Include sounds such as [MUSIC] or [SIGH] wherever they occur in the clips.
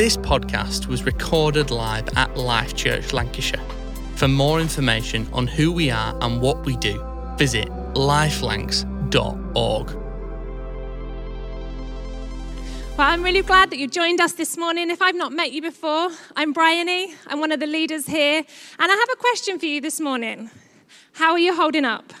This podcast was recorded live at Life Church Lancashire. For more information on who we are and what we do, visit lifelancs.org. Well, I'm really glad that you joined us this morning. If I've not met you before, I'm Bryony. I'm one of the leaders here. And I have a question for you this morning. How are you holding up?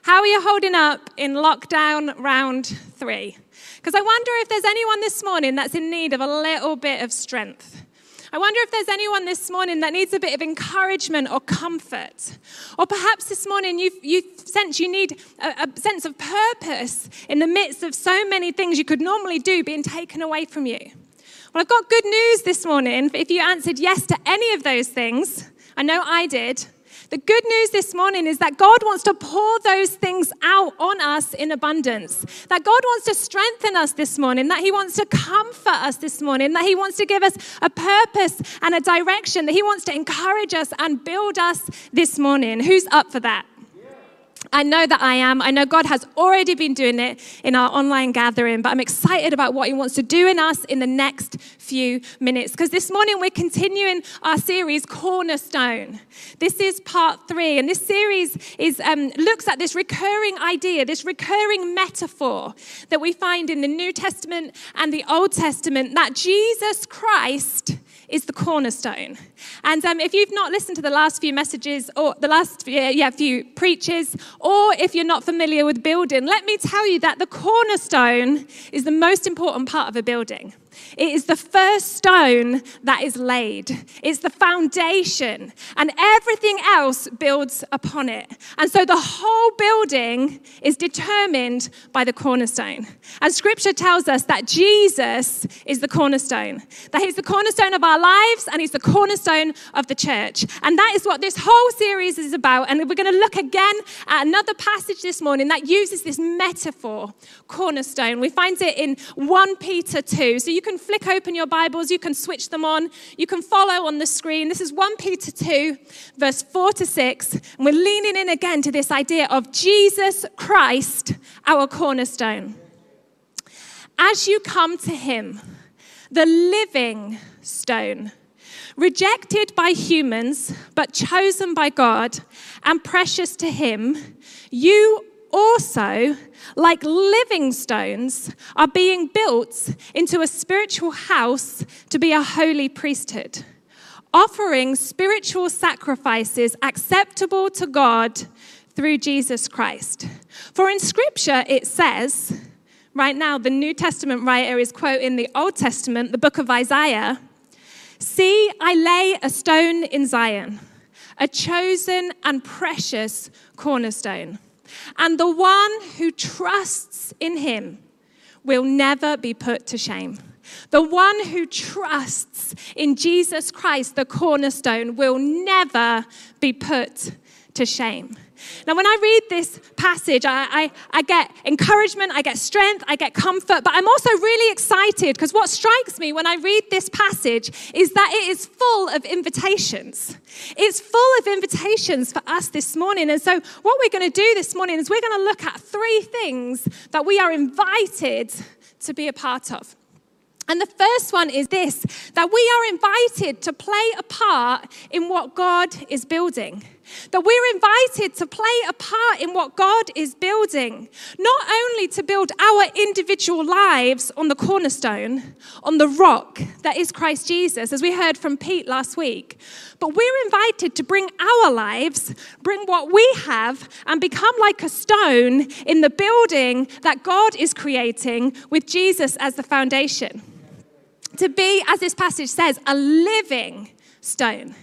How are you holding up in lockdown round three? Because I wonder if there's anyone this morning that's in need of a little bit of strength. I wonder if there's anyone this morning that needs a bit of encouragement or comfort. Or perhaps this morning you you sense you need a, a sense of purpose in the midst of so many things you could normally do being taken away from you. Well, I've got good news this morning. If you answered yes to any of those things, I know I did. The good news this morning is that God wants to pour those things out on us in abundance. That God wants to strengthen us this morning, that He wants to comfort us this morning, that He wants to give us a purpose and a direction, that He wants to encourage us and build us this morning. Who's up for that? I know that I am. I know God has already been doing it in our online gathering, but I'm excited about what He wants to do in us in the next few minutes. Because this morning we're continuing our series, Cornerstone. This is part three, and this series is um, looks at this recurring idea, this recurring metaphor that we find in the New Testament and the Old Testament that Jesus Christ is the cornerstone. And um, if you've not listened to the last few messages or the last yeah, few preaches, or if you're not familiar with building, let me tell you that the cornerstone is the most important part of a building. It is the first stone that is laid. It's the foundation, and everything else builds upon it. And so the whole building is determined by the cornerstone. And scripture tells us that Jesus is the cornerstone, that he's the cornerstone of our lives and he's the cornerstone of the church. And that is what this whole series is about. And we're going to look again at another passage this morning that uses this metaphor, cornerstone. We find it in 1 Peter 2. So you can flick open your Bibles, you can switch them on, you can follow on the screen. This is 1 Peter 2, verse 4 to 6. And we're leaning in again to this idea of Jesus Christ, our cornerstone. As you come to him, the living stone, rejected by humans, but chosen by God and precious to him, you also, like living stones, are being built into a spiritual house to be a holy priesthood, offering spiritual sacrifices acceptable to God through Jesus Christ. For in Scripture it says, right now, the New Testament writer is quoting the Old Testament, the book of Isaiah See, I lay a stone in Zion, a chosen and precious cornerstone and the one who trusts in him will never be put to shame. The one who trusts in Jesus Christ, the cornerstone, will never be put to shame. Now, when I read this passage, I, I, I, get encouragement, I get strength, I get comfort, but I'm also really excited because what strikes me when I read this passage is that it is full of invitations. It's full of invitations for us this morning. And so, what we're going to do this morning is we're going to look at three things that we are invited to be a part of. And the first one is this that we are invited to play a part in what God is building. That we're invited to play a part in what God is building, not only to build our individual lives on the cornerstone, on the rock that is Christ Jesus, as we heard from Pete last week, but we're invited to bring our lives, bring what we have, and become like a stone in the building that God is creating with Jesus as the foundation. To be, as this passage says, a living stone.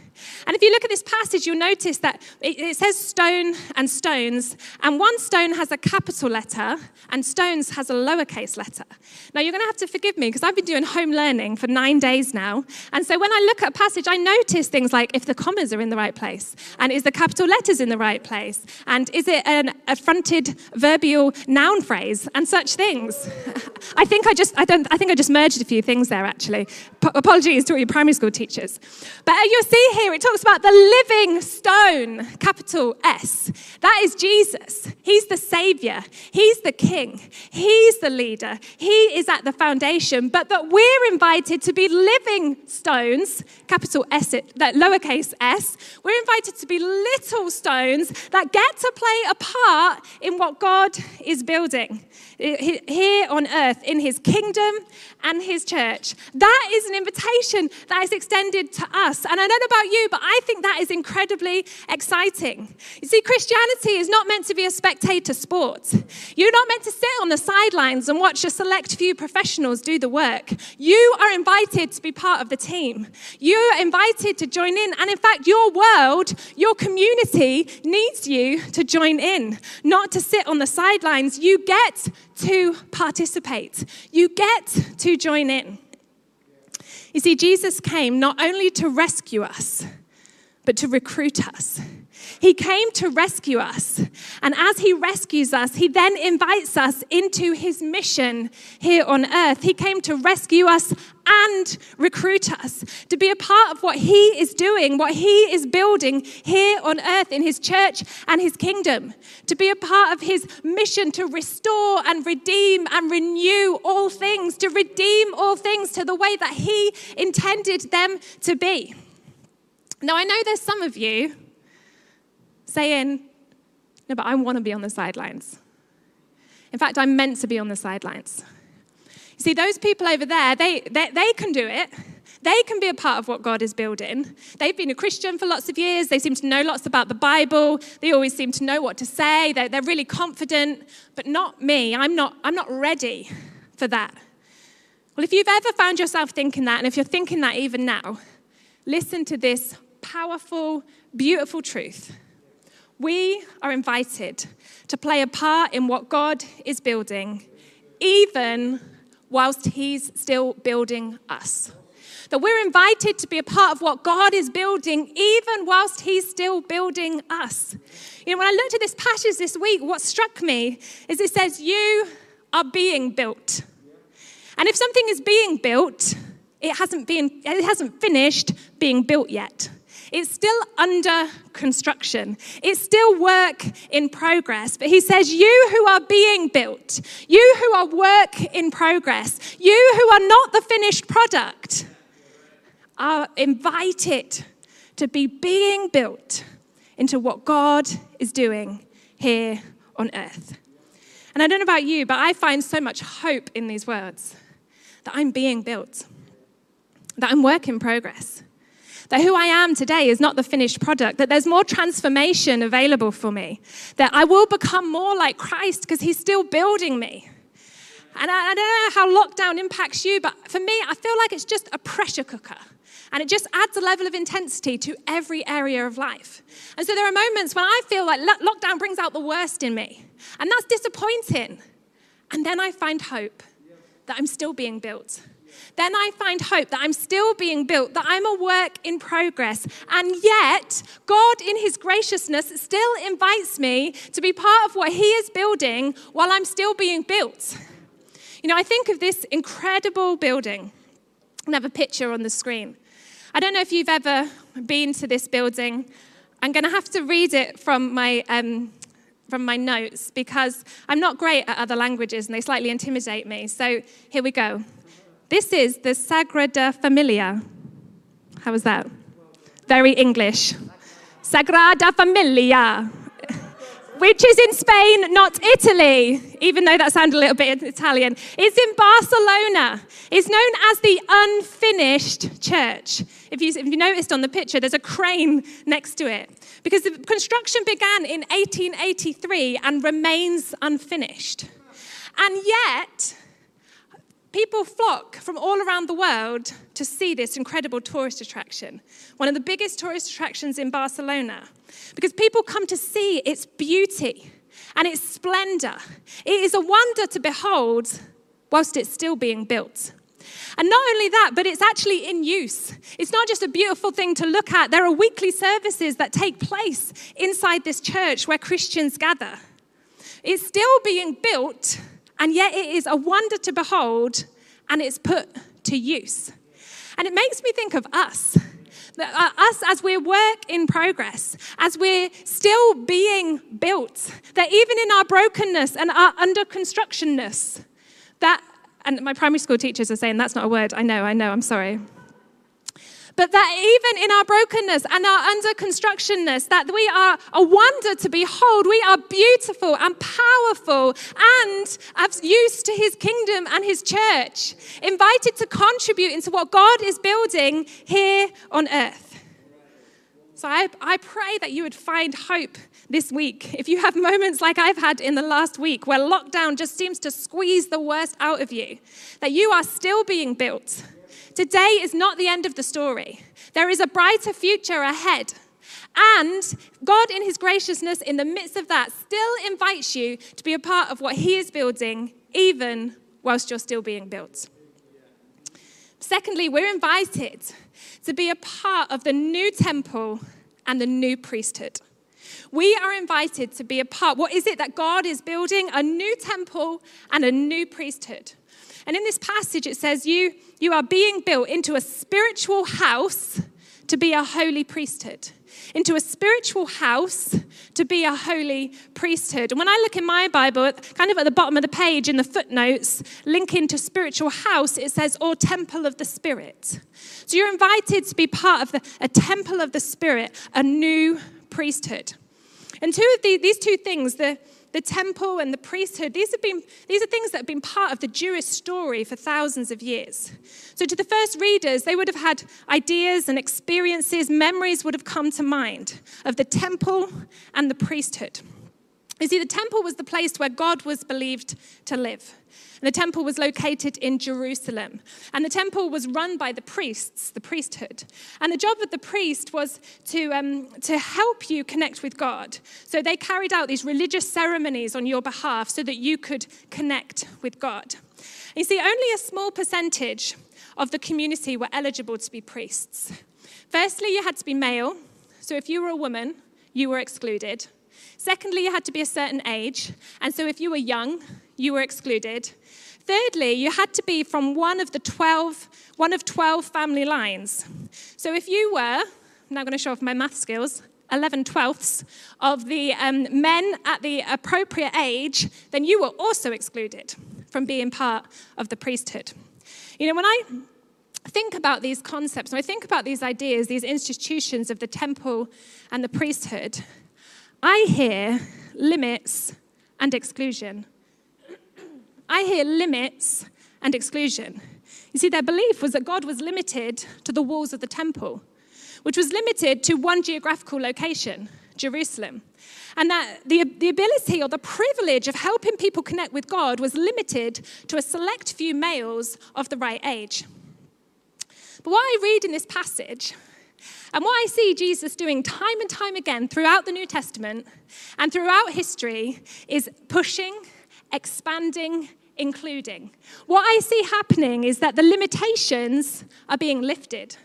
And if you look at this passage, you'll notice that it, says stone and stones, and one stone has a capital letter, and stones has a lowercase letter. Now, you're going to have to forgive me because I've been doing home learning for nine days now. And so when I look at a passage, I notice things like if the commas are in the right place, and is the capital letters in the right place, and is it an, affronted fronted verbial noun phrase, and such things. [LAUGHS] I think I just, I don't, I think I just merged a few things there actually. P- apologies to all your primary school teachers. But uh, you'll see here here, it talks about the living stone, capital S. That is Jesus. He's the Savior, He's the King, He's the leader, He is at the foundation. But that we're invited to be living stones, capital S, that lowercase s, we're invited to be little stones that get to play a part in what God is building here on earth in his kingdom and his church. That is an invitation that is extended to us. And I don't know about you, but I think that is incredibly exciting. You see, Christianity is not meant to be a spectator sport. You're not meant to sit on the sidelines and watch a select few professionals do the work. You are invited to be part of the team. You are invited to join in. And in fact, your world, your community needs you to join in, not to sit on the sidelines. You get to participate, you get to join in. You see, Jesus came not only to rescue us, but to recruit us. He came to rescue us. And as He rescues us, He then invites us into His mission here on earth. He came to rescue us and recruit us to be a part of what He is doing, what He is building here on earth in His church and His kingdom, to be a part of His mission to restore and redeem and renew all things, to redeem all things to the way that He intended them to be. Now, I know there's some of you saying, No, but I want to be on the sidelines. In fact, I'm meant to be on the sidelines. You see, those people over there, they, they, they can do it. They can be a part of what God is building. They've been a Christian for lots of years. They seem to know lots about the Bible. They always seem to know what to say. They're, they're really confident, but not me. I'm not, I'm not ready for that. Well, if you've ever found yourself thinking that, and if you're thinking that even now, listen to this powerful, beautiful truth. We are invited to play a part in what God is building, even whilst He's still building us. That we're invited to be a part of what God is building, even whilst He's still building us. You know, when I looked at this passage this week, what struck me is it says, You are being built. And if something is being built, it hasn't, been, it hasn't finished being built yet. It's still under construction. It's still work in progress. But he says, You who are being built, you who are work in progress, you who are not the finished product, are invited to be being built into what God is doing here on earth. And I don't know about you, but I find so much hope in these words that I'm being built, that I'm work in progress that who I am today is not the finished product, that there's more transformation available for me, that I will become more like Christ because he's still building me. And I, I, don't know how lockdown impacts you, but for me, I feel like it's just a pressure cooker. And it just adds a level of intensity to every area of life. And so there are moments when I feel like lockdown brings out the worst in me. And that's disappointing. And then I find hope that I'm still being built then I find hope that I'm still being built, that I'm a work in progress. And yet, God, in His graciousness, still invites me to be part of what He is building while I'm still being built. You know, I think of this incredible building. I have a picture on the screen. I don't know if you've ever been to this building. I'm going to have to read it from my um, from my notes because I'm not great at other languages and they slightly intimidate me. So here we go. This is the Sagrada Familia. How was that? Very English. Sagrada Familia, which is in Spain, not Italy, even though that sounded a little bit Italian. It's in Barcelona. It's known as the unfinished church. If you, if you noticed on the picture, there's a crane next to it because the construction began in 1883 and remains unfinished. And yet, People flock from all around the world to see this incredible tourist attraction, one of the biggest tourist attractions in Barcelona, because people come to see its beauty and its splendor. It is a wonder to behold whilst it's still being built. And not only that, but it's actually in use. It's not just a beautiful thing to look at. There are weekly services that take place inside this church where Christians gather. It's still being built and yet it is a wonder to behold and it's put to use. And it makes me think of us uh, us as we're work in progress, as we're still being built, that even in our brokenness and our under constructionness, that, and my primary school teachers are saying that's not a word. I know, I know, I'm sorry. But that even in our brokenness and our under constructionness, that we are a wonder to behold. We are beautiful and powerful and have used to his kingdom and his church, invited to contribute into what God is building here on earth. So I, I pray that you would find hope this week. If you have moments like I've had in the last week where lockdown just seems to squeeze the worst out of you, that you are still being built Today is not the end of the story. There is a brighter future ahead. And God, in His graciousness, in the midst of that, still invites you to be a part of what He is building, even whilst you're still being built. Secondly, we're invited to be a part of the new temple and the new priesthood. We are invited to be a part. What is it that God is building? A new temple and a new priesthood. And in this passage, it says, You, you are being built into a spiritual house to be a holy priesthood. Into a spiritual house to be a holy priesthood. And when I look in my Bible, kind of at the bottom of the page in the footnotes, linking to spiritual house, it says, or temple of the Spirit. So you're invited to be part of the, a temple of the Spirit, a new priesthood. And two of the, these two things, the, the temple and the priesthood, these, have been, these are things that have been part of the Jewish story for thousands of years. So, to the first readers, they would have had ideas and experiences, memories would have come to mind of the temple and the priesthood. You see, the temple was the place where God was believed to live. The temple was located in Jerusalem. And the temple was run by the priests, the priesthood. And the job of the priest was to, um, to help you connect with God. So they carried out these religious ceremonies on your behalf so that you could connect with God. You see, only a small percentage of the community were eligible to be priests. Firstly, you had to be male. So if you were a woman, you were excluded. Secondly, you had to be a certain age. And so if you were young, you were excluded. Thirdly, you had to be from one of the 12, one of 12 family lines. So if you were, I'm now going to show off my math skills, 11 twelfths of the um, men at the appropriate age, then you were also excluded from being part of the priesthood. You know, when I think about these concepts, when I think about these ideas, these institutions of the temple and the priesthood, I hear limits and exclusion. I hear limits and exclusion. You see, their belief was that God was limited to the walls of the temple, which was limited to one geographical location, Jerusalem. And that the, the ability or the privilege of helping people connect with God was limited to a select few males of the right age. But what I read in this passage, and what I see Jesus doing time and time again throughout the New Testament and throughout history, is pushing, expanding, including. What I see happening is that the limitations are being lifted.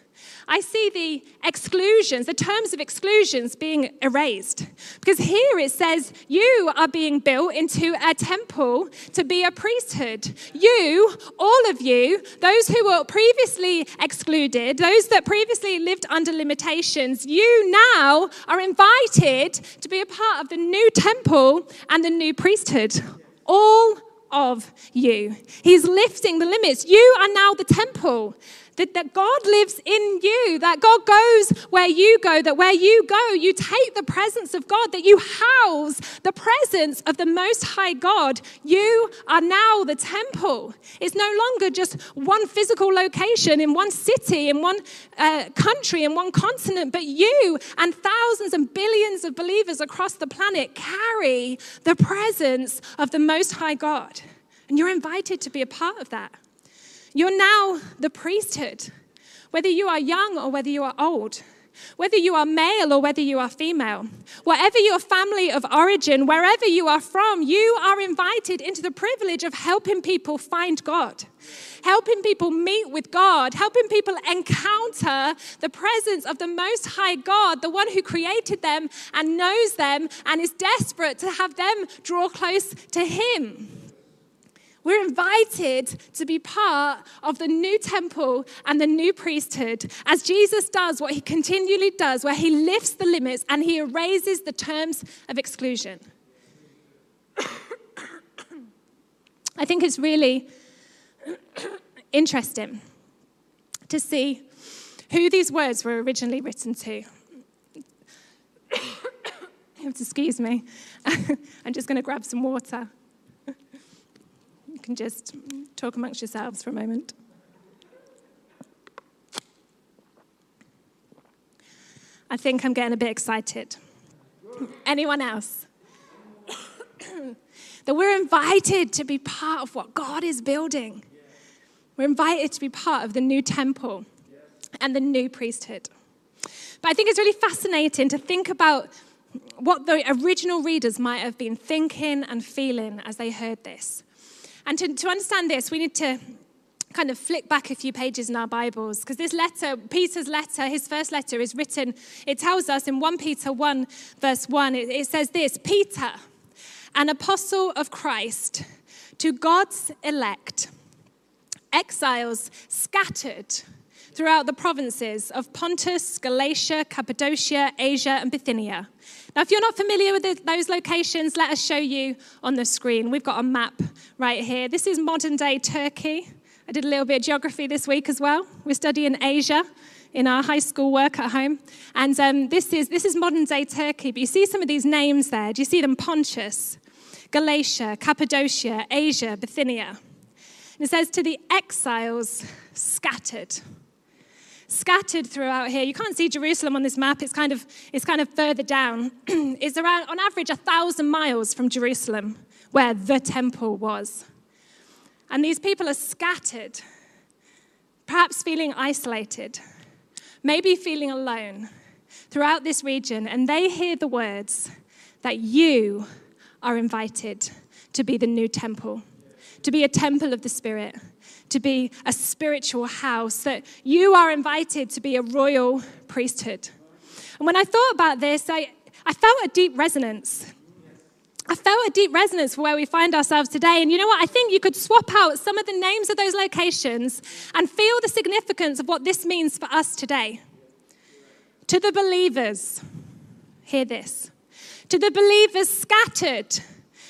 I see the exclusions, the terms of exclusions being erased. Because here it says, You are being built into a temple to be a priesthood. You, all of you, those who were previously excluded, those that previously lived under limitations, you now are invited to be a part of the new temple and the new priesthood. All of you. He's lifting the limits. You are now the temple. That, that God lives in you, that God goes where you go, that where you go, you take the presence of God, that you house the presence of the Most High God. You are now the temple. It's no longer just one physical location in one city, in one uh, country, in one continent, but you and thousands and billions of believers across the planet carry the presence of the Most High God. And you're invited to be a part of that. You're now the priesthood, whether you are young or whether you are old, whether you are male or whether you are female, whatever your family of origin, wherever you are from, you are invited into the privilege of helping people find God, helping people meet with God, helping people encounter the presence of the Most High God, the one who created them and knows them and is desperate to have them draw close to Him. We're invited to be part of the new temple and the new priesthood as Jesus does what he continually does, where he lifts the limits and he erases the terms of exclusion. [COUGHS] I think it's really [COUGHS] interesting to see who these words were originally written to. [COUGHS] excuse me. [LAUGHS] I'm just going to grab some water. Can just talk amongst yourselves for a moment. I think I'm getting a bit excited. Anyone else? [COUGHS] that we're invited to be part of what God is building. We're invited to be part of the new temple and the new priesthood. But I think it's really fascinating to think about what the original readers might have been thinking and feeling as they heard this. And to, to understand this, we need to kind of flick back a few pages in our Bibles because this letter, Peter's letter, his first letter is written, it tells us in 1 Peter 1, verse 1, it, it says this Peter, an apostle of Christ, to God's elect, exiles scattered throughout the provinces of Pontus, Galatia, Cappadocia, Asia, and Bithynia. Now, if you're not familiar with those locations, let us show you on the screen. We've got a map right here. This is modern day Turkey. I did a little bit of geography this week as well. We're studying Asia in our high school work at home. And um, this, is, this is modern day Turkey. But you see some of these names there. Do you see them? Pontus, Galatia, Cappadocia, Asia, Bithynia. And it says, to the exiles scattered scattered throughout here. You can't see Jerusalem on this map. It's kind of, it's kind of further down. [CLEARS THROAT] it's around, on average, a thousand miles from Jerusalem, where the temple was. And these people are scattered, perhaps feeling isolated, maybe feeling alone throughout this region. And they hear the words that you are invited to be the new temple, to be a temple of the Spirit to be a spiritual house, that you are invited to be a royal priesthood. And when I thought about this, I, I felt a deep resonance. I felt a deep resonance for where we find ourselves today. And you know what? I think you could swap out some of the names of those locations and feel the significance of what this means for us today. To the believers, hear this. To the believers scattered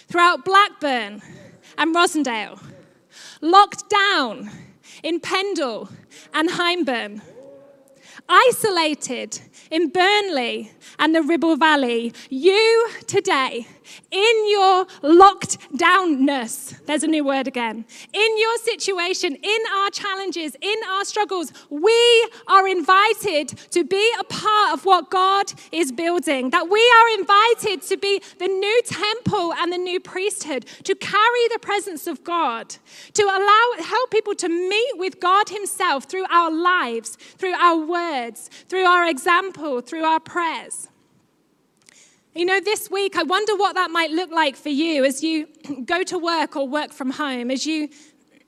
throughout Blackburn and Rossendale locked down in Pendle and Hyndburn, isolated in Burnley and the Ribble Valley. You today in your locked downness, there's a new word again, in your situation, in our challenges, in our struggles, we are invited to be a part of what God is building. That we are invited to be the new temple and the new priesthood, to carry the presence of God, to allow, help people to meet with God Himself through our lives, through our words, through our example, through our prayers. You know, this week, I wonder what that might look like for you as you [CLEARS THROAT] go to work or work from home, as you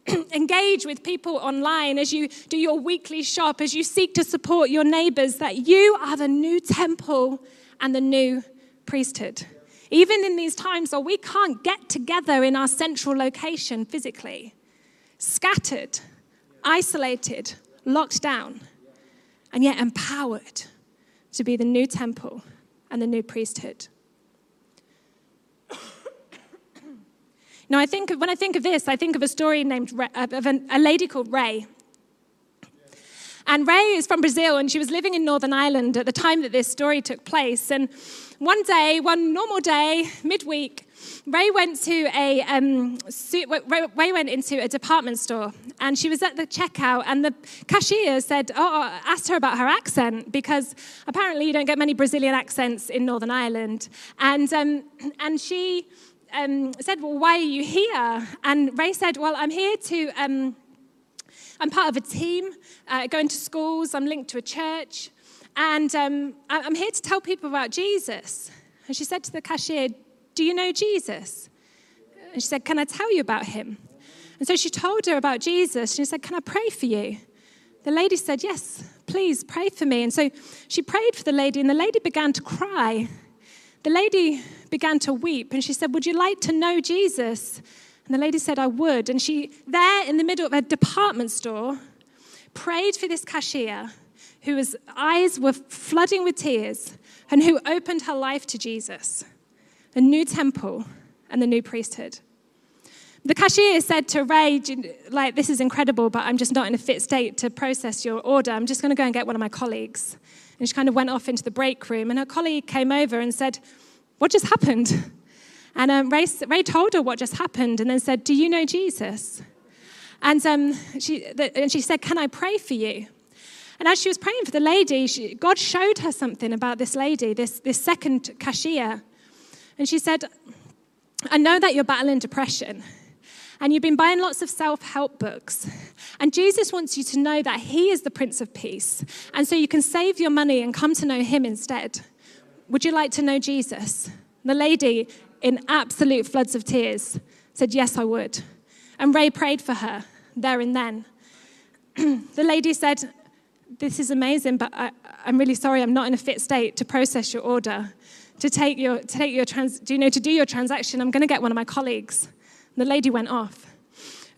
[CLEARS THROAT] engage with people online, as you do your weekly shop, as you seek to support your neighbors, that you are the new temple and the new priesthood. Even in these times where we can't get together in our central location physically, scattered, isolated, locked down, and yet empowered to be the new temple and the new priesthood. [COUGHS] now, I think when I think of this, I think of a story named of a lady called Ray. And Ray is from Brazil, and she was living in Northern Ireland at the time that this story took place. And one day, one normal day, midweek, Ray went to a um, Ray went into a department store, and she was at the checkout, and the cashier said, "Oh, asked her about her accent because apparently you don't get many Brazilian accents in Northern Ireland." And um, [CLEARS THROAT] and she um, said, "Well, why are you here?" And Ray said, "Well, I'm here to." Um, I'm part of a team uh, going to schools. I'm linked to a church. And um, I'm here to tell people about Jesus. And she said to the cashier, Do you know Jesus? And she said, Can I tell you about him? And so she told her about Jesus. She said, Can I pray for you? The lady said, Yes, please pray for me. And so she prayed for the lady, and the lady began to cry. The lady began to weep, and she said, Would you like to know Jesus? And the lady said, I would. And she, there in the middle of a department store, prayed for this cashier whose eyes were flooding with tears and who opened her life to Jesus, the new temple and the new priesthood. The cashier said to Ray, like, this is incredible, but I'm just not in a fit state to process your order. I'm just going to go and get one of my colleagues. And she kind of went off into the break room, and her colleague came over and said, What just happened? And um, Ray, Ray told her what just happened and then said, Do you know Jesus? And, um, she, the, and she said, Can I pray for you? And as she was praying for the lady, she, God showed her something about this lady, this, this second cashier. And she said, I know that you're battling depression and you've been buying lots of self help books. And Jesus wants you to know that He is the Prince of Peace. And so you can save your money and come to know Him instead. Would you like to know Jesus? The lady, in absolute floods of tears, said, Yes, I would. And Ray prayed for her there and then. [CLEARS THROAT] the lady said, This is amazing, but I, am really sorry, I'm not in a fit state to process your order. To take your, to take your trans, do you know, to do your transaction, I'm going to get one of my colleagues. And the lady went off.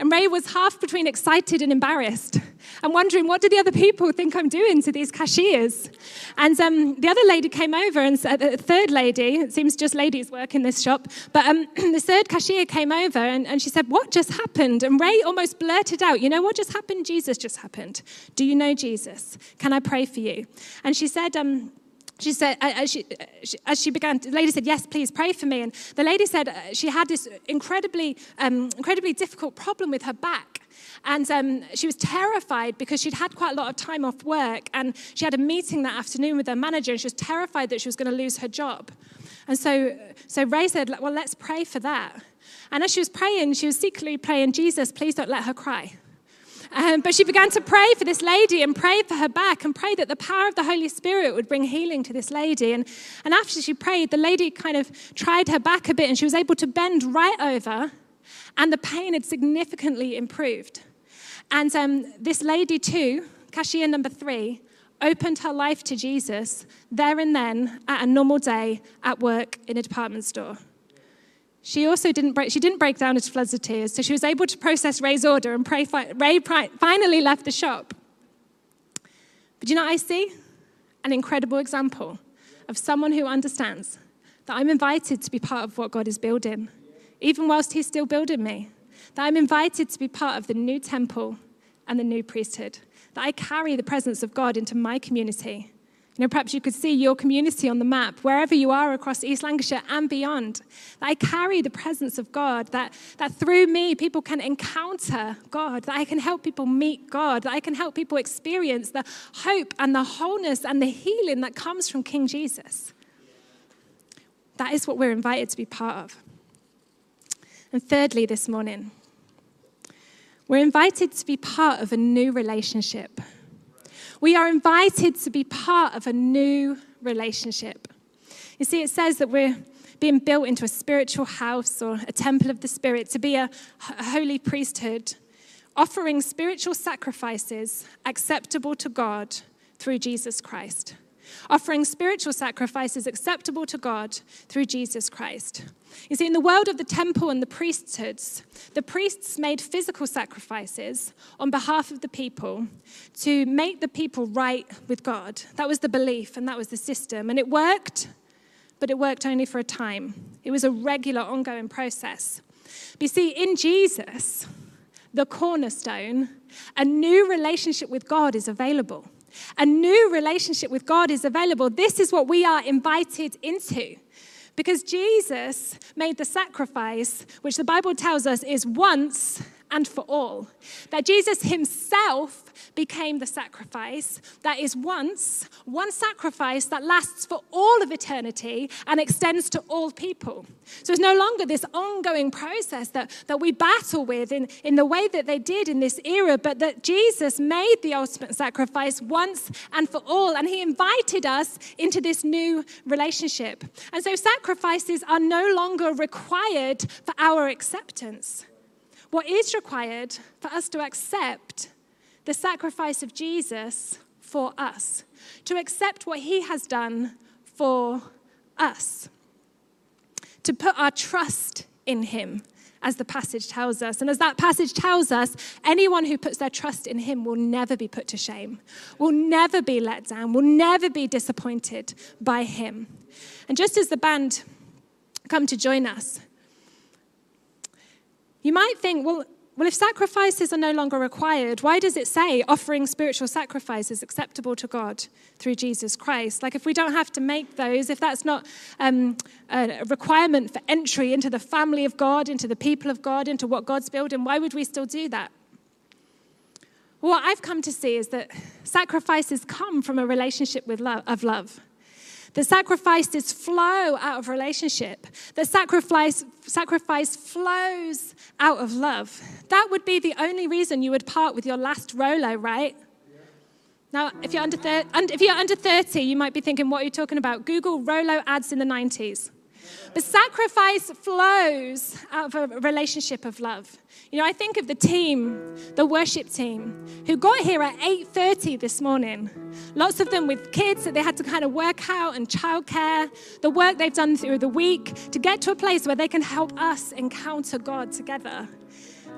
And Ray was half between excited and embarrassed and wondering, what do the other people think I'm doing to these cashiers? And um, the other lady came over, and uh, the third lady, it seems just ladies work in this shop, but um, [CLEARS THROAT] the third cashier came over and, and she said, What just happened? And Ray almost blurted out, You know what just happened? Jesus just happened. Do you know Jesus? Can I pray for you? And she said, um, she said, as she, as she began, the lady said, Yes, please pray for me. And the lady said uh, she had this incredibly, um, incredibly difficult problem with her back. And um, she was terrified because she'd had quite a lot of time off work and she had a meeting that afternoon with her manager and she was terrified that she was going to lose her job. And so, so Ray said, Well, let's pray for that. And as she was praying, she was secretly praying, Jesus, please don't let her cry. Um, but she began to pray for this lady and pray for her back and pray that the power of the Holy Spirit would bring healing to this lady. And, and after she prayed, the lady kind of tried her back a bit and she was able to bend right over, and the pain had significantly improved. And um, this lady, too, cashier number three, opened her life to Jesus there and then at a normal day at work in a department store. She also didn't break, she didn't break down into floods of tears, so she was able to process Ray's order and pray, Ray finally left the shop. But you know I see? An incredible example of someone who understands that I'm invited to be part of what God is building, even whilst He's still building me. That I'm invited to be part of the new temple and the new priesthood. That I carry the presence of God into my community you know, perhaps you could see your community on the map, wherever you are across East Lancashire and beyond. That I carry the presence of God, that, that through me people can encounter God, that I can help people meet God, that I can help people experience the hope and the wholeness and the healing that comes from King Jesus. That is what we're invited to be part of. And thirdly, this morning, we're invited to be part of a new relationship. We are invited to be part of a new relationship. You see, it says that we're being built into a spiritual house or a temple of the Spirit to be a holy priesthood, offering spiritual sacrifices acceptable to God through Jesus Christ offering spiritual sacrifices acceptable to God through Jesus Christ. You see, in the world of the temple and the priesthoods, the priests made physical sacrifices on behalf of the people to make the people right with God. That was the belief and that was the system. And it worked, but it worked only for a time. It was a regular, ongoing process. But you see, in Jesus, the cornerstone, a new relationship with God is available. A new relationship with God is available. This is what we are invited into. Because Jesus made the sacrifice, which the Bible tells us is once and for all. That Jesus himself became the sacrifice that is once, one sacrifice that lasts for all of eternity and extends to all people. So it's no longer this ongoing process that, that we battle with in, in the way that they did in this era, but that Jesus made the ultimate sacrifice once and for all. And he invited us into this new relationship. And so sacrifices are no longer required for our acceptance. What is required for us to accept the sacrifice of Jesus for us, to accept what he has done for us, to put our trust in him as the passage tells us. And as that passage tells us, anyone who puts their trust in him will never be put to shame, will never be let down, will never be disappointed by him. And just as the band come to join us, you might think, well, well, if sacrifices are no longer required, why does it say offering spiritual sacrifices acceptable to God through Jesus Christ? Like, if we don't have to make those, if that's not um, a requirement for entry into the family of God, into the people of God, into what God's building, why would we still do that? Well, what I've come to see is that sacrifices come from a relationship with love, of love. The sacrifices flow out of relationship. The sacrifice, sacrifice flows out of love. That would be the only reason you would part with your last Rolo, right? Now, if you're, under thir- if you're under 30, you might be thinking, what are you talking about? Google Rolo ads in the 90s. But sacrifice flows out of a relationship of love. You know, I think of the team, the worship team, who got here at 8:30 this morning. Lots of them with kids that they had to kind of work out and childcare, the work they've done through the week to get to a place where they can help us encounter God together.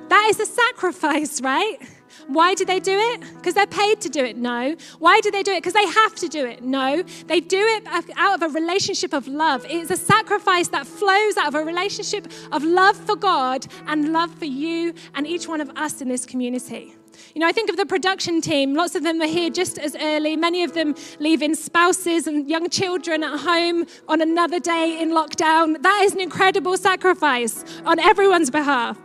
That is a sacrifice, right? Why do they do it? Because they're paid to do it? No. Why do they do it? Because they have to do it? No. They do it out of a relationship of love. It's a sacrifice that flows out of a relationship of love for God and love for you and each one of us in this community. You know, I think of the production team. Lots of them are here just as early. Many of them leaving spouses and young children at home on another day in lockdown. That is an incredible sacrifice on everyone's behalf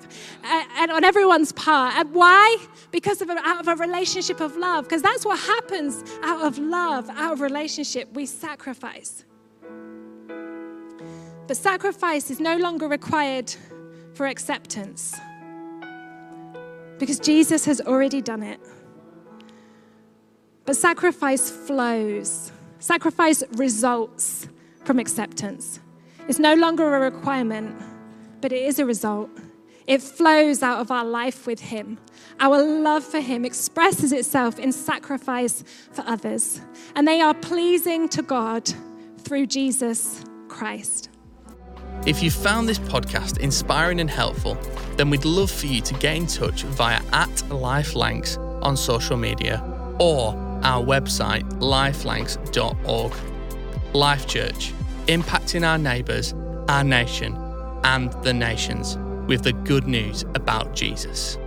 uh, and on everyone's part. And why? Because of a, out of a relationship of love. Because that's what happens out of love, out of relationship. We sacrifice. But sacrifice is no longer required for acceptance because Jesus has already done it. But sacrifice flows, sacrifice results from acceptance. It's no longer a requirement, but it is a result. It flows out of our life with Him. Our love for Him expresses itself in sacrifice for others, and they are pleasing to God through Jesus Christ. If you found this podcast inspiring and helpful, then we'd love for you to get in touch via at lifelancs on social media or our website lifelancs.org. Life Church, impacting our neighbours, our nation, and the nations with the good news about Jesus.